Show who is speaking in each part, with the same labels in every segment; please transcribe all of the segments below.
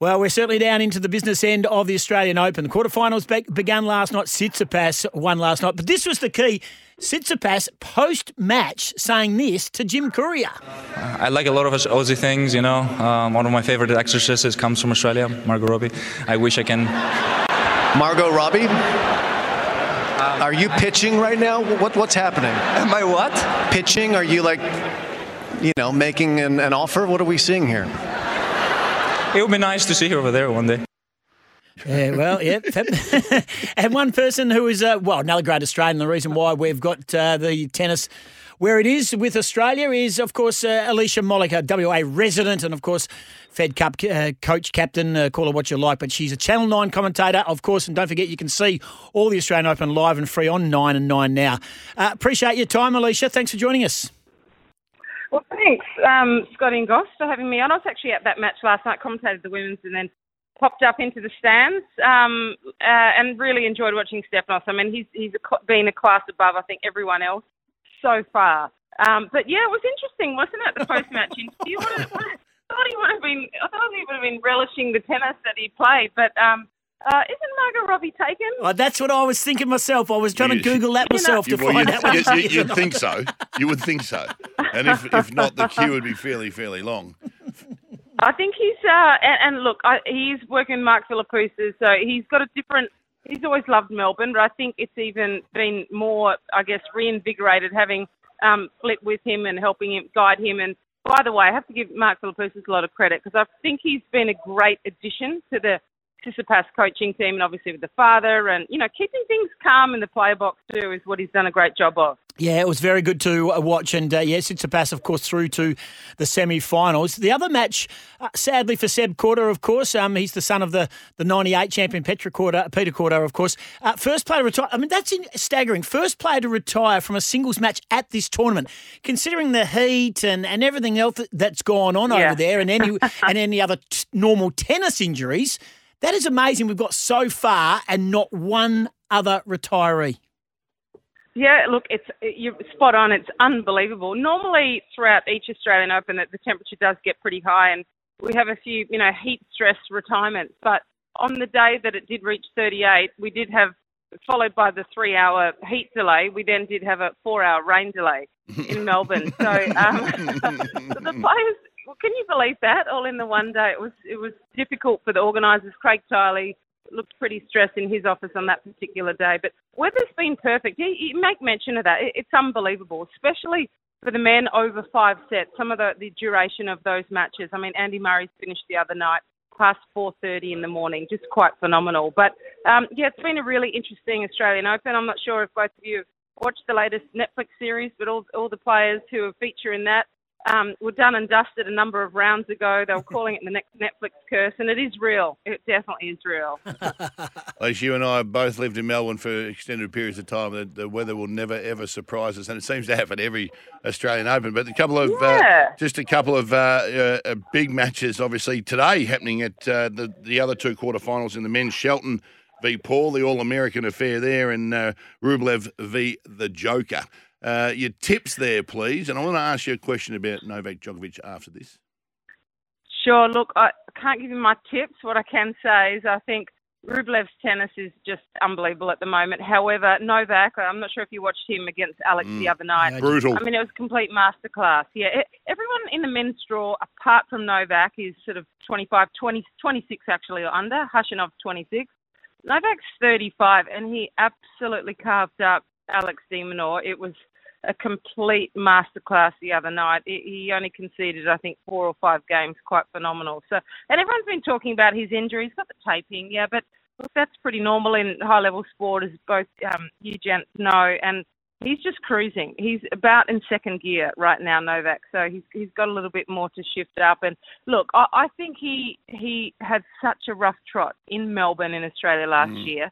Speaker 1: Well, we're certainly down into the business end of the Australian Open. The quarterfinals be- began last night. Tsitsipas won last night. But this was the key. Tsitsipas post-match saying this to Jim Courier.
Speaker 2: I like a lot of Aussie things, you know. Um, one of my favorite exercises comes from Australia, Margot Robbie. I wish I can...
Speaker 3: Margot Robbie? Are you pitching right now? What, what's happening?
Speaker 2: Am I what?
Speaker 3: Pitching? Are you like, you know, making an, an offer? What are we seeing here?
Speaker 2: It would be nice to see her over there one day.
Speaker 1: Yeah, well, yeah. and one person who is, uh, well, another great Australian, the reason why we've got uh, the tennis where it is with Australia is, of course, uh, Alicia Molik, a WA resident, and of course, Fed Cup uh, coach, captain, uh, call her what you like, but she's a Channel 9 commentator, of course, and don't forget you can see all the Australian Open live and free on 9 and 9 now. Uh, appreciate your time, Alicia. Thanks for joining us.
Speaker 4: Well, thanks, um, Scotty and Goss, for having me on. I was actually at that match last night, commentated the women's, and then popped up into the stands um, uh, and really enjoyed watching Stefanos. I mean, he's he's a, been a class above, I think, everyone else so far. Um, but yeah, it was interesting, wasn't it? The post match interview. I thought he would have been. I thought he would have been relishing the tennis that he played, but. Um, uh, isn't Margot Robbie taken?
Speaker 1: Oh, that's what I was thinking myself. I was trying
Speaker 5: You-
Speaker 1: to Google that myself to
Speaker 5: well,
Speaker 1: find
Speaker 5: you'd,
Speaker 1: out.
Speaker 5: you-
Speaker 1: she
Speaker 5: you-
Speaker 1: is or
Speaker 5: you'd think so. You would think so. And if, if not, the queue would be fairly, fairly long.
Speaker 4: I think he's uh, and, and look, I, he's working Mark Philippoussis, so he's got a different. He's always loved Melbourne, but I think it's even been more, I guess, reinvigorated having um, Flip with him and helping him guide him. And by the way, I have to give Mark Philippoussis a lot of credit because I think he's been a great addition to the Tsitsipas coaching team, and obviously with the father, and you know, keeping things calm in the player box too is what he's done a great job of.
Speaker 1: Yeah, it was very good to uh, watch. And uh, yes, it's a pass, of course, through to the semi finals. The other match, uh, sadly for Seb Korda, of course, um, he's the son of the, the 98 champion Petra Korda, Peter Korda, of course. Uh, first player to retire. I mean, that's in, staggering. First player to retire from a singles match at this tournament, considering the heat and, and everything else that- that's gone on
Speaker 4: Yeah.
Speaker 1: over there and any, and any other t- normal tennis injuries. That is amazing. We've got so far and not one other retiree.
Speaker 4: Yeah, look, it's you're spot on. It's unbelievable. Normally, throughout each Australian Open, the the temperature does get pretty high, and we have a few, you know, heat stress retirements. But on the day that it did reach 38, we did have, followed by the three-hour heat delay. We then did have a four-hour rain delay in Melbourne. So, um, so the players, well, can you believe that? All in the one day. It was it was difficult for the organisers. Craig Tiley looked pretty stressed in his office on that particular day. But weather's been perfect. You, you make mention of that. It, it's unbelievable, especially for the men over five sets. Some of the, the duration of those matches. I mean, Andy Murray's finished the other night past 4.30 in the morning. Just quite phenomenal. But, um, yeah, it's been a really interesting Australian Open. I'm not sure if both of you have watched the latest Netflix series, but all, all the players who feature in that um, were done and dusted a number of rounds ago. They were calling it the next Netflix curse, and it is real. It definitely is real.
Speaker 5: At least you and I both lived in Melbourne for extended periods of time. The, the weather will never ever surprise us, and it seems to happen every Australian Open. But a couple of
Speaker 4: Yeah.
Speaker 5: uh, just a couple of uh, uh, uh, big matches, obviously today happening at uh, the the other two quarterfinals in the men's Shelton v Paul, the All American affair there, and uh, Rublev v the Joker. Uh, your tips there, please, and I want to ask you a question about Novak Djokovic after this.
Speaker 4: Sure. Look, I can't give you my tips. What I can say is I think Rublev's tennis is just unbelievable at the moment. However, Novak, I'm not sure if you watched him against Alex the other night.
Speaker 5: Brutal.
Speaker 4: I mean, it was a complete masterclass. Yeah, e- everyone in the men's draw, apart from Novak, is sort of 25, 20, 26 actually or under. Khachanov 26. Novak's 35, and he absolutely carved up Alex de Minaur. It was a complete masterclass the other night. He only conceded, I think, four or five games. Quite phenomenal. So, and everyone's been talking about his injury. He's got the taping, yeah, but look, that's pretty normal in high-level sport, as both um, you gents know. And he's just cruising. He's about in second gear right now, Novak. So he's he's got a little bit more to shift up. And look, I, I think he he had such a rough trot in Melbourne in Australia last
Speaker 5: Mm.
Speaker 4: year.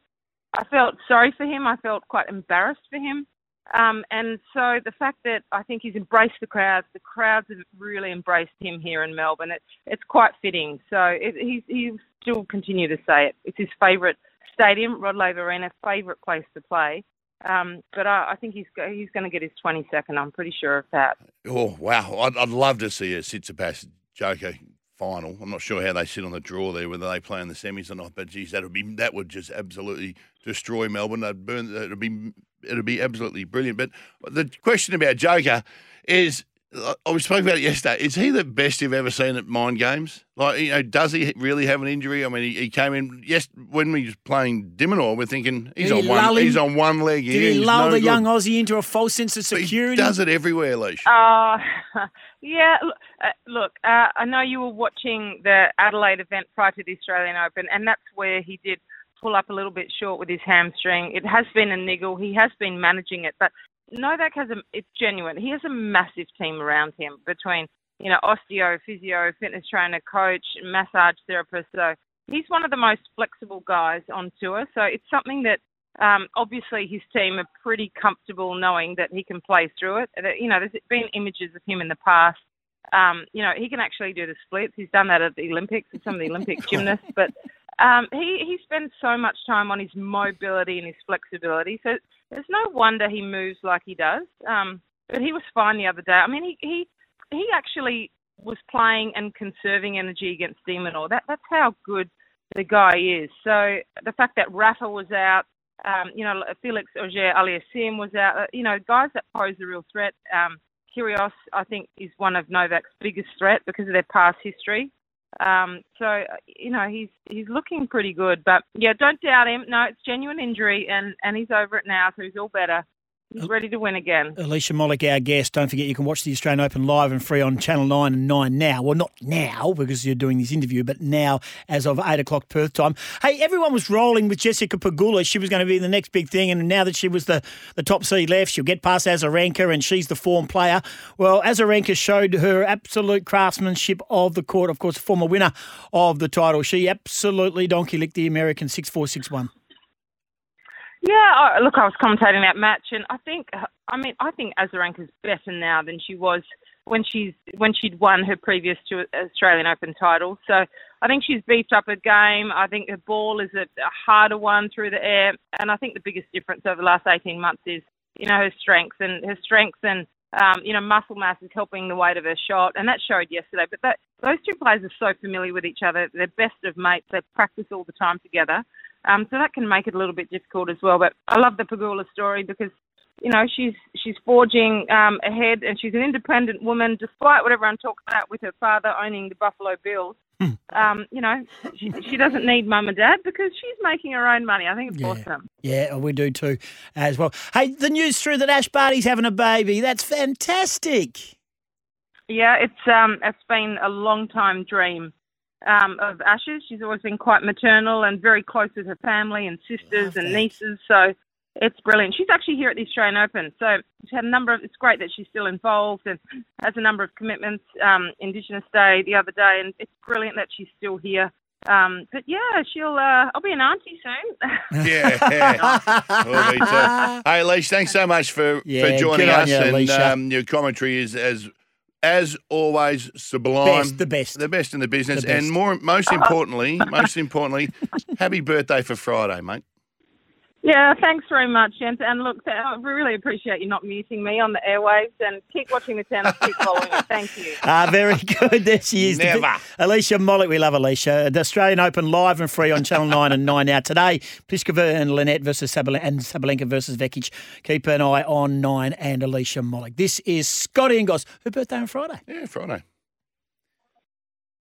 Speaker 4: I felt sorry for him. I felt quite embarrassed for him. Um, and so the fact that I think he's embraced the crowds, the crowds have really embraced him here in Melbourne. It, it's quite fitting. So it, he's he'll still continue to say it. It's his favourite stadium, Rod Laver Arena, favourite place to play. Um, but I, I think he's he's going to get his 22nd. I'm pretty sure of that.
Speaker 5: Oh wow! I'd, I'd love to see a Tsitsipas Joker final. I'm not sure how they sit on the draw there, whether they play in the semis or not. But geez, that would be that would just absolutely destroy Melbourne. They'd burn. It'd be it'd be absolutely brilliant. But the question about Joker is. I We spoke about it yesterday. Is he the best you've ever seen at mind games? Like, you know, does he really have an injury? I mean, he, he came in yes when we was playing de Minaur, We're thinking he's
Speaker 1: Did
Speaker 5: on
Speaker 1: he
Speaker 5: one.
Speaker 1: lull him?
Speaker 5: He's on one leg.
Speaker 1: Did
Speaker 5: here.
Speaker 1: he lull
Speaker 5: no
Speaker 1: the
Speaker 5: good.
Speaker 1: young Aussie into a false sense of security?
Speaker 5: He does it everywhere, Leash.
Speaker 4: Uh, yeah, look, uh, look uh, I know you were watching the Adelaide event prior to the Australian Open, and that's where he did pull up a little bit short with his hamstring. It has been a niggle. He has been managing it, but Novak has a, it's genuine. He has a massive team around him between, you know, osteo, physio, fitness trainer, coach, massage therapist. So he's one of the most flexible guys on tour. So it's something that um, obviously his team are pretty comfortable knowing that he can play through it. You know, there's been images of him in the past. Um, you know, he can actually do the splits. He's done that at the Olympics with some of the Olympic gymnasts. But um, he he spends so much time on his mobility and his flexibility. So it's no wonder he moves like he does. Um, but he was fine the other day. I mean, he he he actually was playing and conserving energy against de Minaur. That that's how good the guy is. So the fact that Rafa was out, um, you know, Felix Auger Aliassime was out, uh, you know, guys that pose a real threat. Um, Kyrgios, I think, is one of Novak's biggest threat because of their past history. Um, so you know he's he's looking pretty good, but yeah, don't doubt him. No, it's genuine injury, and and he's over it now, so he's all better. He's ready to win again.
Speaker 1: Alicia Molik, our guest. Don't forget you can watch the Australian Open live and free on Channel 9 and 9 now. Well, not now because you're doing this interview, but now as of 8 o'clock Perth time. Hey, everyone was rolling with Jessica Pegula. She was going to be the next big thing, and now that she was the, the top seed left, she'll get past Azarenka, and she's the form player. Well, Azarenka showed her absolute craftsmanship of the court. Of course, former winner of the title. She absolutely donkey licked the American 6 4 6 1.
Speaker 4: Yeah, I, look, I was commentating that match, and I think, I mean, I think Azarenka's better now than she was when she's when she'd won her previous two Australian Open titles. So I think she's beefed up her game. I think her ball is a, a harder one through the air, and I think the biggest difference over the last 18 months is, you know, her strength and her strength and um, you know, muscle mass is helping the weight of her shot, and that showed yesterday. But that, those two players are so familiar with each other; they're best of mates. They practice all the time together, um, so that can make it a little bit difficult as well. But I love the Pegula story because, you know, she's she's forging um, ahead, and she's an independent woman, despite what everyone talks about with her father owning the Buffalo Bills. um, you know, she, she doesn't need mum and dad because she's making her own money. I think it's
Speaker 1: Yeah.
Speaker 4: awesome.
Speaker 1: Yeah, we do too, as well. Hey, the news through that Ash Barty's having a baby. That's fantastic.
Speaker 4: Yeah, it's um it's been a long time dream um of Ashes. She's always been quite maternal and very close with her family and sisters
Speaker 1: Love
Speaker 4: and
Speaker 1: that.
Speaker 4: nieces. So it's brilliant. She's actually here at the Australian Open, so she's had a number of. It's great that she's still involved and has a number of commitments. Um, Indigenous Day the other day, and it's brilliant that she's still here. Um, but yeah, she'll. Uh, I'll be an auntie soon.
Speaker 5: Yeah. Will be too. Hey, Leash, thanks so much for,
Speaker 1: Yeah,
Speaker 5: for joining
Speaker 1: good on
Speaker 5: us.
Speaker 1: you,
Speaker 5: and
Speaker 1: Alicia.
Speaker 5: um, your commentary is as as always sublime.
Speaker 1: Best, the best.
Speaker 5: The best in the business.
Speaker 1: The.
Speaker 5: And more most importantly, most importantly, happy birthday for Friday, mate.
Speaker 4: Yeah, thanks very much, gents. And look, I really appreciate you not muting me on the airwaves. And keep watching the tennis, keep following it. Thank you.
Speaker 1: Ah, very good. There she is.
Speaker 5: Never.
Speaker 1: Alicia Molik. We love Alicia. The Australian Open live and free on Channel 9 and 9 now. Today, Pliskova and Linette versus Sabal- and Sabalenka versus Vekic. Keep an eye on 9 and Alicia Molik. This is Scotty Ingos. Her birthday on Friday.
Speaker 5: Yeah, Friday.